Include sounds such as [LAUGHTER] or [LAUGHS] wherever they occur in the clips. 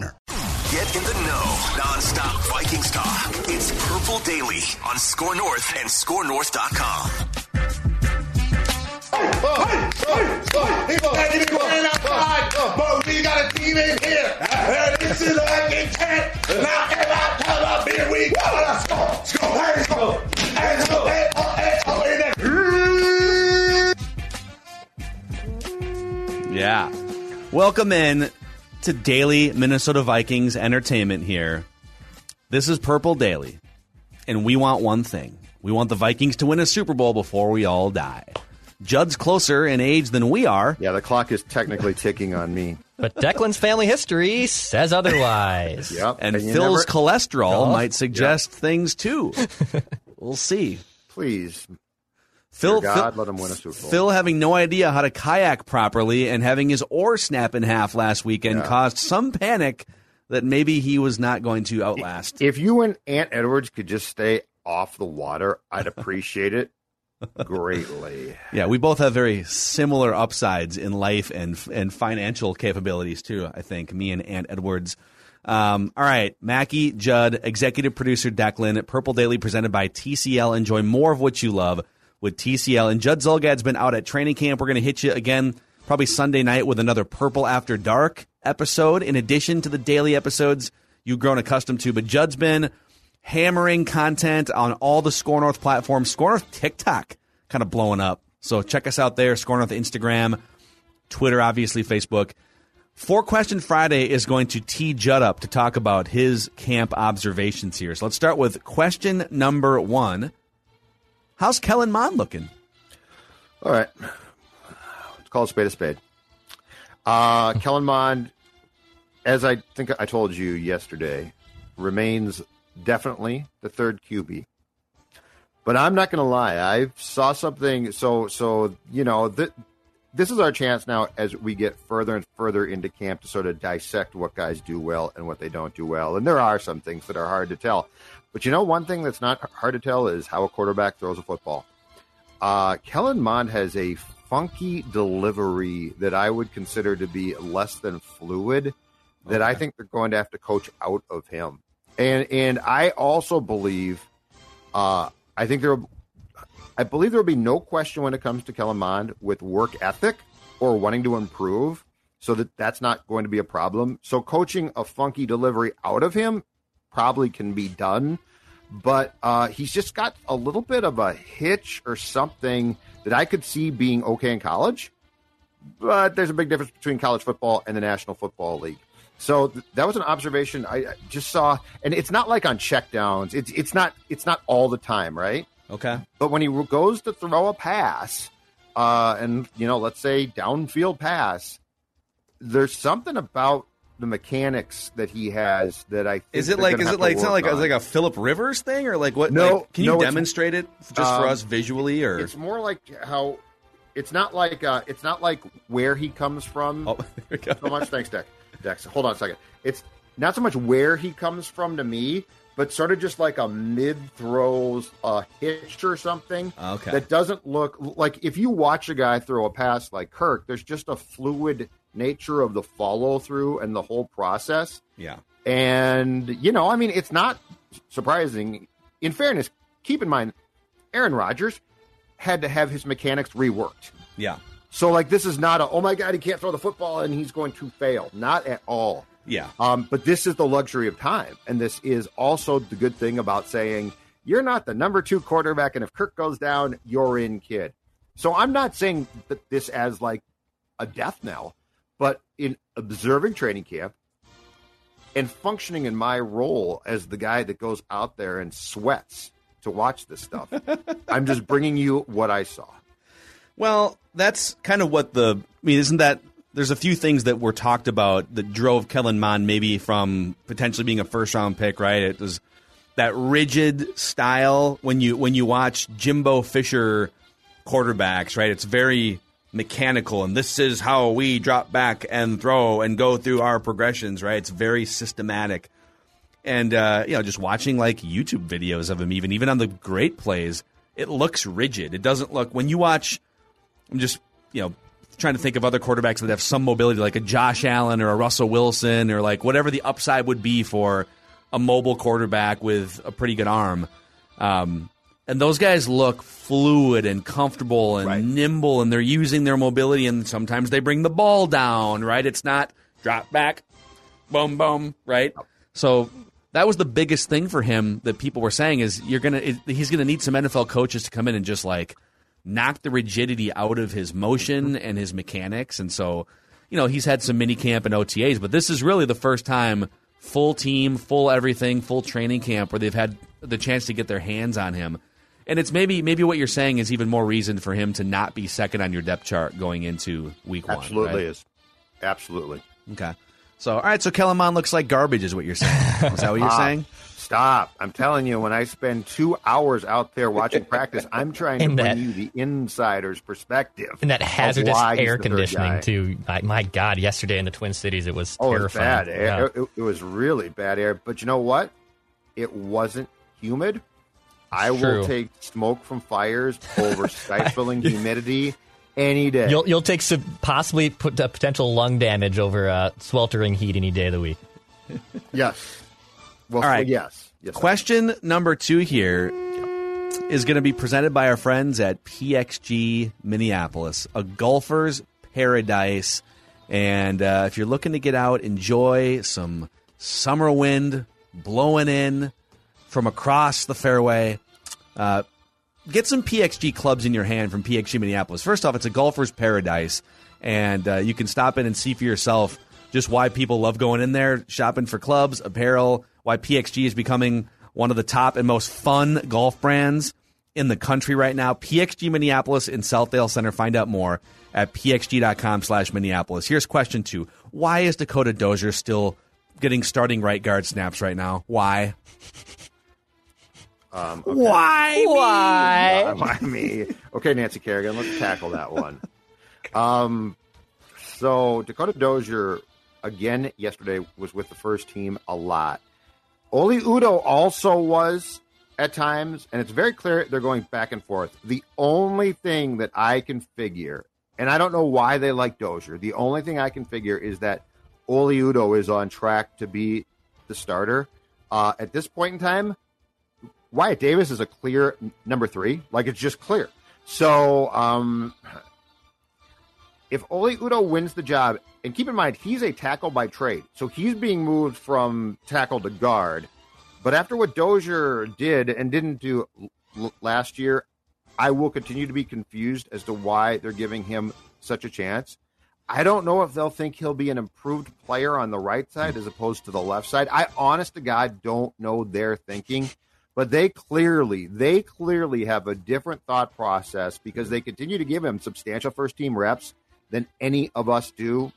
Get in the know. Non-stop Vikings talk. It's Purple Daily on SKOR North and skornorth.com. But we got a team in here. And this is like intent. Now every I beer we go. Let's go. Let's go. Let's go. Let's go. Let's go. Let's go. Let's go. Yeah. Welcome in to Daily Minnesota Vikings Entertainment here. This is Purple Daily, and we want one thing. We want the Vikings to win a Super Bowl before we all die. Judd's closer in age than we are. Yeah, the clock is technically ticking on me. [LAUGHS] But Declan's family history says otherwise. Yep. And you Phil's never- cholesterol Oh. might suggest things too. [LAUGHS] we'll see. Please, Phil, God, Phil, let him win a Super Bowl. Phil having no idea how to kayak properly and having his oar snap in half last weekend Yeah. caused some panic that maybe he was not going to outlast. if you and Ant Edwards could just stay off the water, I'd appreciate it [LAUGHS] greatly. Yeah, we both have very similar upsides in life and and financial capabilities too. I think me and Ant Edwards. Um, all right, Mackey, Judd, executive producer Declan, Purple Daily presented by TCL. Enjoy more of what you love with TCL. And Judd Zulgad's been out at training camp. We're going to hit you again probably Sunday night with another Purple After Dark episode in addition to the daily episodes you've grown accustomed to. But Judd's been hammering content on all the SKOR North platforms. SKOR North TikTok kind of blowing up. So check us out there. SKOR North Instagram, Twitter, obviously Facebook. Four Question Friday is going to tee Judd up to talk about his camp observations here. So let's start with question number one. How's Kellen Mond looking? All right. Let's call a spade a spade. Uh, [LAUGHS] Kellen Mond, as I think I told you yesterday, remains definitely the third QB. But I'm not going to lie. I saw something. So, so you know, th- this is our chance now as we get further and further into camp to sort of dissect what guys do well and what they don't do well. And there are some things that are hard to tell. But you know, one thing that's not hard to tell is how a quarterback throws a football. Uh, Kellen Mond has a funky delivery that I would consider to be less than fluid. That I think they're going to have to coach out of him, and and I also believe, uh, I think there, I believe there will be no question when it comes to Kellen Mond with work ethic or wanting to improve, so that that's not going to be a problem. So coaching a funky delivery out of him probably can be done but uh, he's just got a little bit of a hitch or something that I could see being okay in college. But there's a big difference between college football and the National Football League. So th- that was an observation I just saw, and it's not like on checkdowns. It's it's not it's not all the time, right? Okay. But when he goes to throw a pass, uh, and you know, let's say downfield pass, there's something about the mechanics that he has that I think Is it like is it like it's not like on. like a Philip Rivers thing or like what? No, like, can you no, demonstrate it just for um, us visually or? It's more like how it's not like uh, it's not like where he comes from Oh, [LAUGHS] so much. Thanks, Dex. Dex, hold on a second. It's not so much where he comes from to me, but sort of just like a mid throws, a hitch or something. Okay. That doesn't look like if you watch a guy throw a pass like Kirk, there's just a fluid nature of the follow through and the whole process. Yeah. And, you know, I mean, it's not surprising. In fairness, keep in mind, Aaron Rodgers had to have his mechanics reworked. Yeah. So, like, this is not a, oh my God, he can't throw the football and he's going to fail. Not at all. Yeah. Um, but this is the luxury of time. And this is also the good thing about saying, you're not the number two quarterback. And if Kirk goes down, you're in, kid. So I'm not saying that this as like a death knell, but in observing training camp and functioning in my role as the guy that goes out there and sweats to watch this stuff, [LAUGHS] I'm just bringing you what I saw. Well, that's kind of what the. I mean, isn't that there's a few things that were talked about that drove Kellen Mond maybe from potentially being a first round pick, right? It was that rigid style when you when you watch Jimbo Fisher quarterbacks, right? It's very mechanical and this is how we drop back and throw and go through our progressions, right? It's very systematic. And uh, you know, just watching like YouTube videos of him even even on the great plays, it looks rigid. It doesn't look when you watch I'm just, you know, trying to think of other quarterbacks that have some mobility, like a Josh Allen or a Russell Wilson, or like whatever the upside would be for a mobile quarterback with a pretty good arm. Um, and those guys look fluid and comfortable and Right. nimble, and they're using their mobility. And sometimes they bring the ball down, right? It's not drop back, boom, boom, right? So that was the biggest thing for him that people were saying is you're gonna it, he's gonna need some NFL coaches to come in and just like knock the rigidity out of his motion and his mechanics. And so, you know, he's had some mini camp and OTAs, but this is really the first time full team, full everything, full training camp where they've had the chance to get their hands on him. And it's maybe maybe what you're saying is even more reason for him to not be second on your depth chart going into week one. Absolutely right? is. Absolutely. Okay. So all right, so Kellen looks like garbage is what you're saying. Is that what you're [LAUGHS] Ah, saying? Stop. I'm telling you, when I spend two hours out there watching [LAUGHS] practice, I'm trying to And bring you the insider's perspective. And that hazardous air conditioning too. My, my God, yesterday in the Twin Cities, it was Oh, it was terrifying. bad air. Yeah. It, it was really bad air. But you know what? It wasn't humid. I True. will take smoke from fires [LAUGHS] over stifling humidity any day. You'll you'll take some possibly put uh, potential lung damage over uh, sweltering heat any day of the week. yes. Well, All right. yes. Yes. Question number two here is going to be presented by our friends at PXG Minneapolis, a golfer's paradise. And uh, if you're looking to get out, enjoy some summer wind blowing in from across the fairway. Uh, get some PXG clubs in your hand from PXG Minneapolis. First off, it's a golfer's paradise, and uh, you can stop in and see for yourself just why people love going in there, shopping for clubs, apparel, why PXG is becoming one of the top and most fun golf brands in the country right now. PXG Minneapolis in Southdale Center. Find out more at pxg.com slash Minneapolis. Here's question two. Why is Dakota Dozier still getting starting right guard snaps right now? Why? [LAUGHS] Um, okay. Why? Why? Why me? Okay, Nancy Kerrigan, let's tackle that one. Um, so Dakota Dozier again yesterday was with the first team a lot. Oli Udoh also was at times, and it's very clear they're going back and forth. The only thing that I can figure, and I don't know why they like Dozier, the only thing I can figure is that Oli Udoh is on track to be the starter. Uh, at this point in time, Wyatt Davis is a clear number three. Like it's just clear. So um, if Oli Udoh wins the job, and keep in mind he's a tackle by trade, so he's being moved from tackle to guard. But after what Dozier did and didn't do last year, I will continue to be confused as to why they're giving him such a chance. I don't know if they'll think he'll be an improved player on the right side as opposed to the left side. I honest to God don't know their thinking, but they clearly, they clearly have a different thought process because they continue to give him substantial first team reps than any of us do.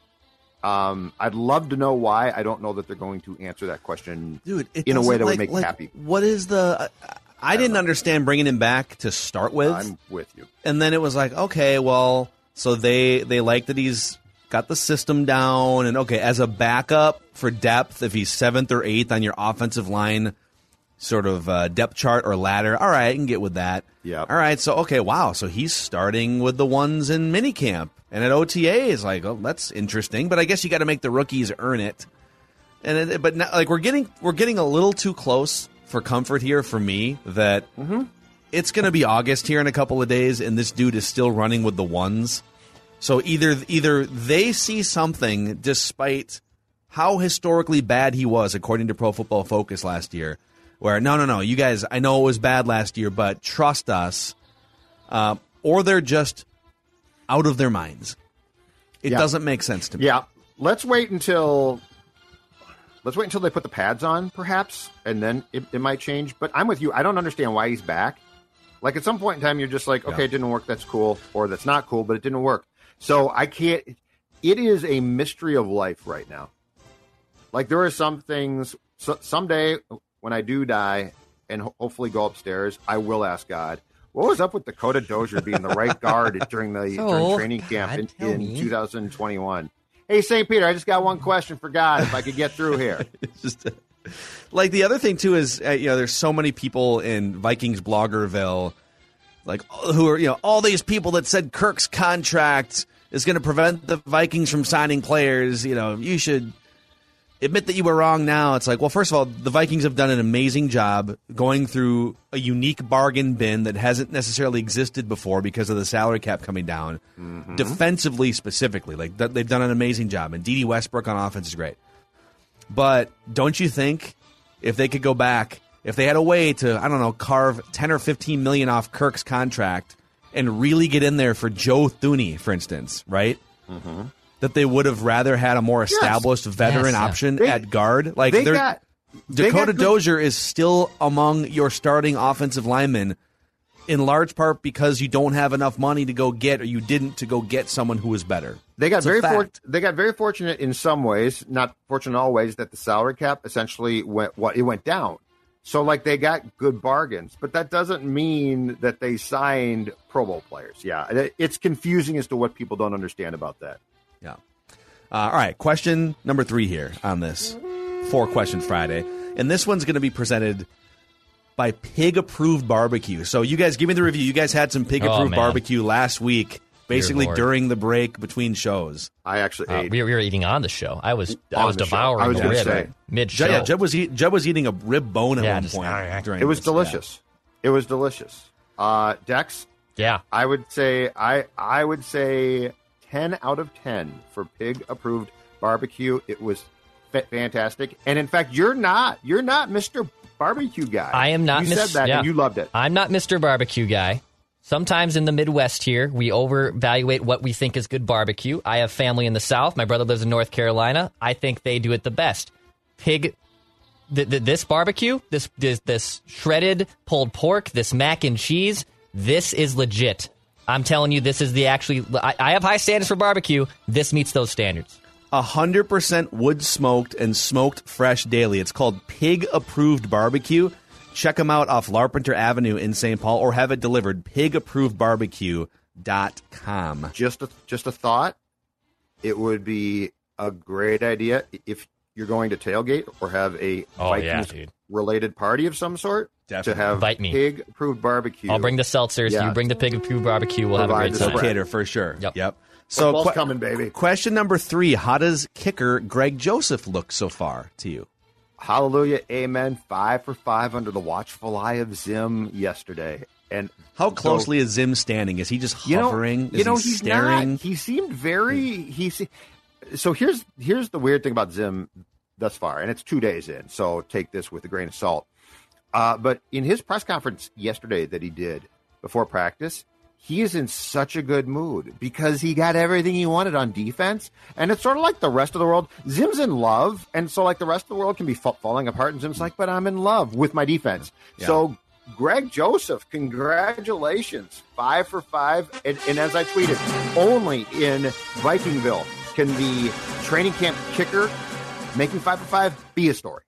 Um, I'd love to know why. I don't know that they're going to answer that question dude, in a way that like- would make like, me happy. What is the? I, I didn't understand bringing him back to start with, I'm with you. and then it was like, okay, well, so they they like that he's got the system down, and okay, as a backup for depth, if he's seventh or eighth on your offensive line, sort of uh, depth chart or ladder, all right, I can get with that. Yeah. All right, so okay, wow, so he's starting with the ones in minicamp, and at OTA is like, oh, that's interesting, but I guess you got to make the rookies earn it and it, but now, like we're getting we're getting a little too close for comfort here for me that it's going to be August here in a couple of days, and this dude is still running with the ones. So either either they see something despite how historically bad he was according to Pro Football Focus last year. Where no, no, no, you guys, I know it was bad last year, but trust us. Uh, or they're just out of their minds. It Yeah. doesn't make sense to me. Yeah, let's wait until let's wait until they put the pads on, perhaps, and then it, it might change. But I'm with you. I don't understand why he's back. Like at some point in time, you're just like, okay, it didn't work. That's cool, or that's not cool, but it didn't work. So I can't. It is a mystery of life right now. Like there are some things. So, someday when I do die and ho- hopefully go upstairs, I will ask God. What was up with Dakota Dozier being the right guard [LAUGHS] during the So, during training camp God, in, in 2021? Hey, St. Peter, I just got one question for God. If I could get through here, [LAUGHS] just like the other thing too is uh, you know there's so many people in Vikings bloggerville like who are you know all these people that said Kirk's contract is going to prevent the Vikings from signing players. You know you should admit that you were wrong now. It's like well first of all the Vikings have done an amazing job going through a unique bargain bin that hasn't necessarily existed before because of the salary cap coming down. Defensively specifically, like th- they've done an amazing job, and Dede Westbrook on offense is great. But don't you think if they could go back, if they had a way to, I don't know, carve 10 or 15 million off Kirk's contract and really get in there for Joe Thuney, for instance, right? Mm-hmm. That they would have rather had a more established veteran Yes. option They- at guard. Like they they're- got they got Dakota good- Dozier is still among your starting offensive linemen in large part because you don't have enough money to go get or you didn't to go get someone who is better. They got It's very for, they got very fortunate in some ways, not fortunate in all ways that the salary cap essentially went what it went down. So like they got good bargains, but that doesn't mean that they signed Pro Bowl players. Yeah, it's confusing as to what people don't understand about that. Yeah. Uh, all right. Question number three here on this four question Friday, and this one's going to be presented by Pig Approved Barbecue. So you guys give me the review. You guys had some Pig Oh, Approved man. Barbecue last week, basically during the break between shows. I actually Uh, ate. we, were, we were eating on the show. I was I was the show. devouring I was the rib say. mid Jeb, show. yeah, Jeb was eat, Jeb was eating a rib bone at Yeah, one just- point. during it was this. delicious. It was delicious. Uh, Dex, yeah. I would say I I would say ten out of ten for pig approved barbecue. It was fa- fantastic, and in fact, you're not you're not Mister Barbecue guy. I am not You Miss- said that, yeah. and you loved it. I'm not Mr. Barbecue guy. Sometimes in the Midwest here, we overvaluate what we think is good barbecue. I have family in the South. My brother lives in North Carolina. I think they do it the best. Pig, th- th- this barbecue, this, this this shredded pulled pork, this mac and cheese, this is legit. I'm telling you, this is the actually. I, I have high standards for barbecue. This meets those standards. A 100% wood smoked and smoked fresh daily. It's called Pig Approved Barbecue. Check them out off Larpenteur Avenue in St. Paul or have it delivered pigapprovedbarbecue.com. just a, just a thought. It would be a great idea if you're going to tailgate or have a Oh, Vikings dude. related party of some sort Definitely. to have Invite me. pig approved barbecue. I'll bring the seltzers. Yeah. You bring the pig approved barbecue. We'll have a Provide great the time. spread. Cater for sure. Yep. Yep. So, Football's que- coming, baby. question number three How does kicker Greg Joseph look so far to you? Hallelujah, amen. Five for five under the watchful eye of Zim yesterday, and How so- closely is Zim standing? Is he just you know, hovering? you know, he he's staring? not. He seemed very. He se- so here's here's the weird thing about Zim thus far, and it's two days in, so take this with a grain of salt. Uh, but in his press conference yesterday that he did before practice, he is in such a good mood because he got everything he wanted on defense, and it's sort of like the rest of the world. Zim's in love, and so like the rest of the world can be fa- falling apart, and Zim's like, "But I'm in love with my defense." So. Greg Joseph, congratulations. Five for five. And, and as I tweeted, only in Vikingville can the training camp kicker making five for five be a story.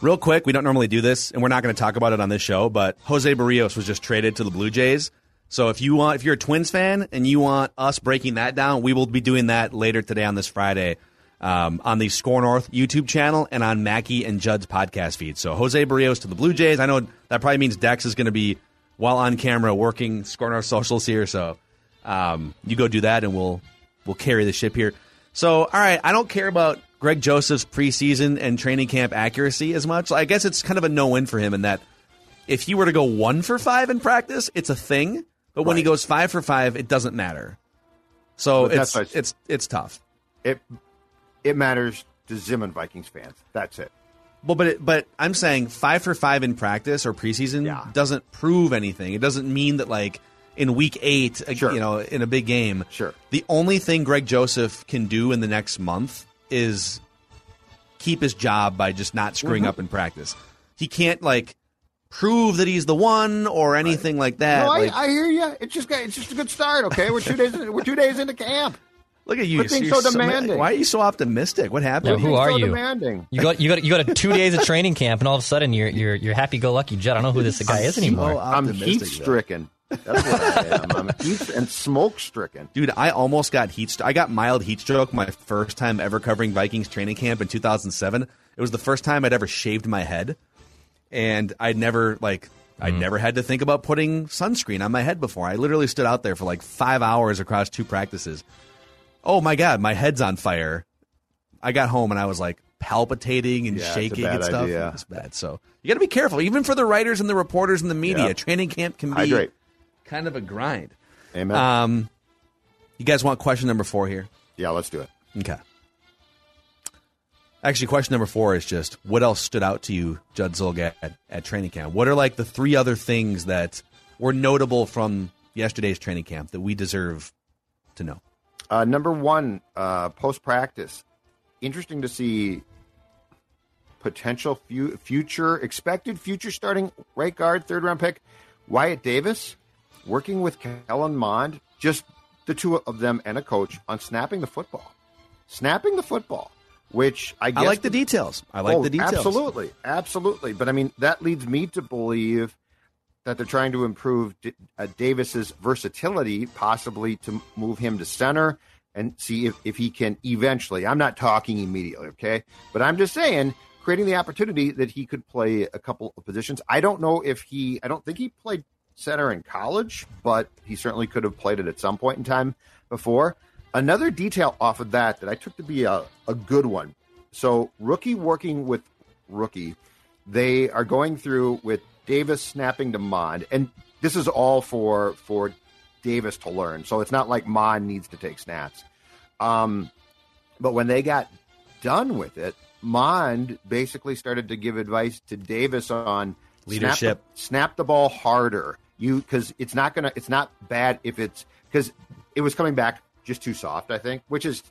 Real quick, we don't normally do this, and we're not going to talk about it on this show, but Jose Berrios was just traded to the Blue Jays. So if you want, if you're a Twins fan and you want us breaking that down, we will be doing that later today on this Friday um, on the SKOR North YouTube channel and on Mackey and Judd's podcast feed. So Jose Berrios to the Blue Jays. I know that probably means Dex is going to be while on camera working SKOR North socials here. So um, you go do that, and we'll we'll carry the ship here. So all right, I don't care about Greg Joseph's preseason and training camp accuracy as much. I guess it's kind of a no win for him in that if he were to go one for five in practice, it's a thing. But when he goes five for five, it doesn't matter. So But it's that's what I- it's it's tough. It it matters to Zimmern Vikings fans. That's it. Well, but it, but I'm saying five for five in practice or preseason Yeah. doesn't prove anything. It doesn't mean that like in week eight, Sure. you know, in a big game. Sure. The only thing Greg Joseph can do in the next month is keep his job by just not screwing Mm-hmm. up in practice. He can't like prove that he's the one or anything like that. No, I, Like, I hear you. It's just it's just a good start. Okay, we're two days we're two days into camp. look at you. quit being You're so demanding. why are you so optimistic? What happened? Yeah, who Being are so you? Demanding. You got you got you got a two days of training camp, and all of a sudden you're you're you're happy go lucky Judd. I don't know who this guy is anymore. So I'm heat though. stricken. That's what I am. I'm heat and smoke stricken. Dude, I almost got heat. St- I got mild heat stroke my first time ever covering Vikings training camp in 2007. It was the first time I'd ever shaved my head, and I'd never like I would mm-hmm. never had to think about putting sunscreen on my head before. I literally stood out there for like five hours across two practices. Oh my god, my head's on fire. I got home and I was like palpitating and Yeah, it's a shaking bad and stuff. idea. It's bad. So you got to be careful, even for the writers and the reporters and the media. Yeah. Training camp can be Hydrate. Kind of a grind. Amen. Um, you guys want question number four here? yeah, let's do it. Okay. Actually, question number four is just what else stood out to you, Judd Zulgad, at, at training camp? What are like the three other things that were notable from yesterday's training camp that we deserve to know? Uh, number one, uh, post practice. Interesting to see potential fu- future, expected future starting right guard, third round pick, Wyatt Davis, working with Kellen Mond, just the two of them and a coach on snapping the football. Snapping the football, which I guess. I like the details. I like Oh, the details. Absolutely, absolutely. But I mean, that leads me to believe that they're trying to improve D- uh, Davis's versatility, possibly to move him to center and see if, if he can eventually. I'm not talking immediately, okay? But I'm just saying, creating the opportunity that he could play a couple of positions. I don't know if he, I don't think he played center in college, but he certainly could have played it at some point in time before. Another detail off of that that I took to be a, a good one. So, rookie working with rookie, they are going through with Davis snapping to Mond, and this is all for for Davis to learn. So it's not like Mond needs to take snaps. Um, but when they got done with it, Mond basically started to give advice to Davis on Leadership. Snap the, snap the ball harder. You because it's not gonna it's not bad if it's because it was coming back just too soft. I think, which is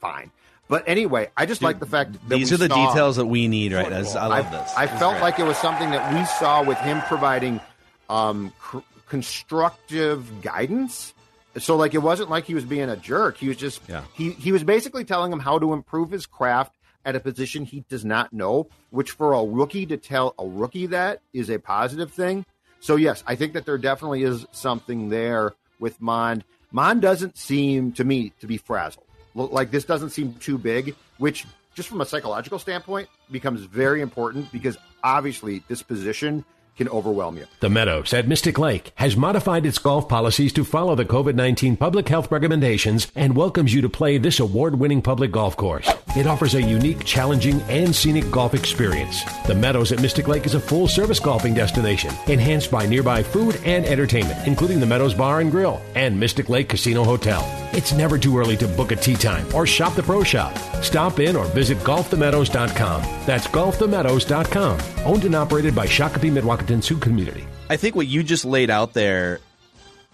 fine. But anyway, I just like the fact that These are the saw- details that we need, right? As I love this. I This felt like it was something that we saw with him providing um, cr- constructive guidance. So, like, it wasn't like he was being a jerk. He was just Yeah. he he was basically telling him how to improve his craft at a position he does not know. Which for a rookie to tell a rookie that is a positive thing. So, yes, I think that there definitely is something there with Mond. Mond doesn't seem to me to be frazzled. Like this doesn't seem too big, which just from a psychological standpoint becomes very important because obviously this position can overwhelm you. The Meadows at Mystic Lake has modified its golf policies to follow the COVID 19 public health recommendations and welcomes you to play this award winning public golf course. It offers a unique, challenging, and scenic golf experience. The Meadows at Mystic Lake is a full service golfing destination, enhanced by nearby food and entertainment, including the Meadows Bar and Grill and Mystic Lake Casino Hotel. It's never too early to book a tee time or shop the pro shop. Stop in or visit golfthemeadows.com. That's golfthemeadows.com. Owned and operated by Shakopee Mdewakanton Sioux Community. I think what you just laid out there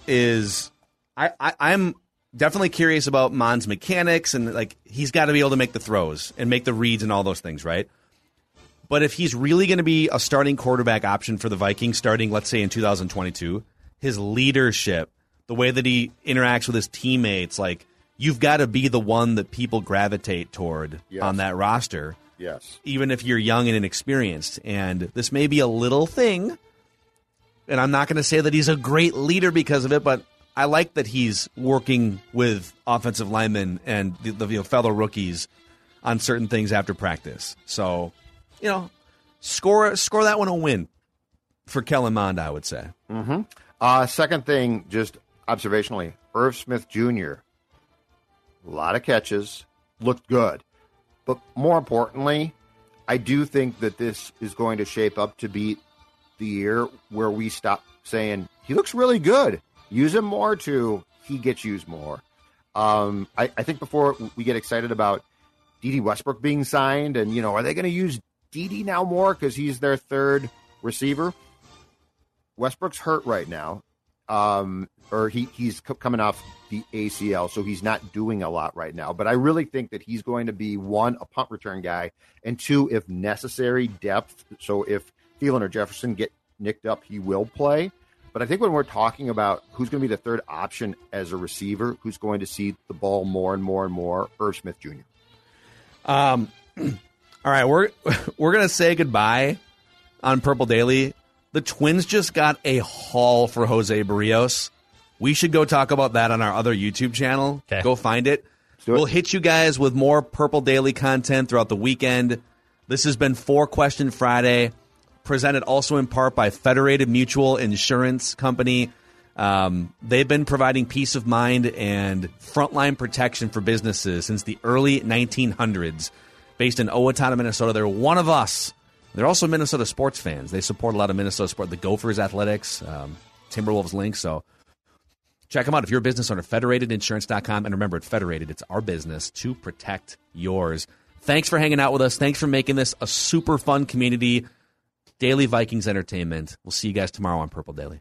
is I, I I'm definitely curious about Mond's mechanics and like he's got to be able to make the throws and make the reads and all those things, right? But if he's really going to be a starting quarterback option for the Vikings starting let's say in 2022, his leadership, the way that he interacts with his teammates, like you've got to be the one that people gravitate toward Yes. on that roster Yes. even if you're young and inexperienced. And this may be a little thing. And I'm not going to say that he's a great leader because of it, but I like that he's working with offensive linemen and the, the you know, fellow rookies on certain things after practice. So, you know, score score that one a win for Kellen Mond, I would say. Uh, second thing, just observationally, Irv Smith Jr. A lot of catches, looked good, but more importantly, I do think that this is going to shape up to be the year where we stop saying he looks really good. Use him more to he gets used more. Um, I, I think before we get excited about Dede Westbrook being signed, and you know, are they going to use Dede now more because he's their third receiver? Westbrook's hurt right now, um, or he he's coming off the ACL, so he's not doing a lot right now. But I really think that he's going to be one a punt return guy, and two, if necessary, depth. So if Thielen or Jefferson get nicked up, he will play. But I think when we're talking about who's going to be the third option as a receiver, who's going to see the ball more and more and more, Irv Smith Jr. Um, [CLEARS THROAT] all right, we're [LAUGHS] we're gonna say goodbye on Purple Daily. The Twins just got a haul for Jose Berrios. We should go talk about that on our other YouTube channel. Okay. Go find it. it. We'll hit you guys with more Purple Daily content throughout the weekend. This has been Four Question Friday, presented also in part by Federated Mutual Insurance Company. Um, they've been providing peace of mind and frontline protection for businesses since the early 1900s. Based in Owatonna, Minnesota, they're one of us. They're also Minnesota sports fans. They support a lot of Minnesota sport, the Gophers athletics, um, Timberwolves Lynx. So check them out if you're a business owner. Federatedinsurance.com. And remember, at Federated, it's our business to protect yours. Thanks for hanging out with us. Thanks for making this a super fun community. Daily Vikings entertainment. We'll see you guys tomorrow on Purple Daily.